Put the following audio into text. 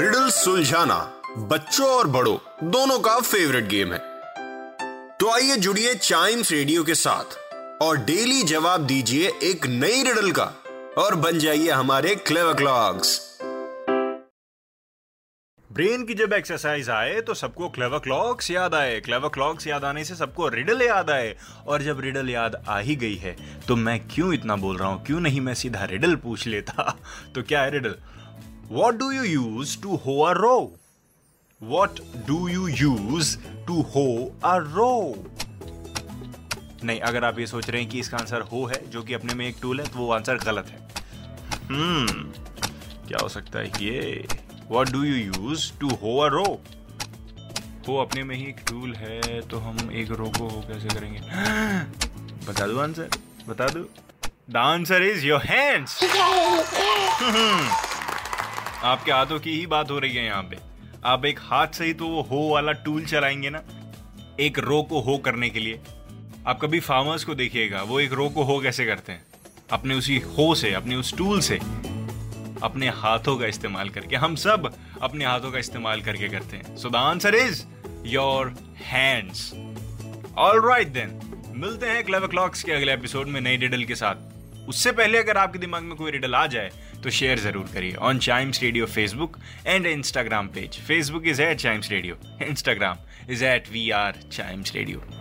Riddle सुलझाना बच्चों और बड़ों, दोनों का फेवरेट गेम है। तो आइए जुड़िए चाइम्स रेडियो के साथ और डेली जवाब दीजिए एक नई रिडल का और बन जाइए हमारे क्लेवर क्लॉक्स ब्रेन की जब एक्सरसाइज आए तो सबको क्लेवर क्लॉक्स याद आए। क्लेवर क्लॉक्स याद आने से सबको रिडल याद आए। और जब रिडल याद आ ही गई है तो मैं क्यों इतना बोल रहा हूँ? क्यों नहीं मैं सीधा रिडल पूछ लेता? तो क्या है riddle what do you use to hoe a row what do you use to hoe a row नहीं, अगर आप ये सोच रहे हैं कि इसका आंसर हो है, जो कि अपने में एक टूल है तो वो आंसर गलत है। हम्म क्या हो सकता है ये? What do you use to hoe a row हो अपने में ही एक टूल है तो हम एक रो को हो कैसे करेंगे? बता दो आंसर बता दो। The answer is your hands आपके हाथों की ही बात हो रही है यहाँ पे। आप एक हाथ से ही तो वो हो वाला टूल चलाएँगे ना, एक रो को हो करने के लिए। आप कभी फार्मर्स को देखिएगा, वो एक रो को हो कैसे करते हैं? अपने उसी हो से, अपने उस टूल से, अपने हाथों का इस्तेमाल करके। हम सब अपने हाथों का इस्तेमाल करके करते हैं। So the answer is your hands all right then मिलते हैं क्लेवर क्लॉक्स के अगले एपिसोड में नई डिडल के साथ। उससे पहले अगर आपके दिमाग में कोई रिडल आ जाए तो शेयर ज़रूर करिए। On Chimes radio Facebook and Instagram page Facebook is at Chimes radio Instagram is at we are Chimes radio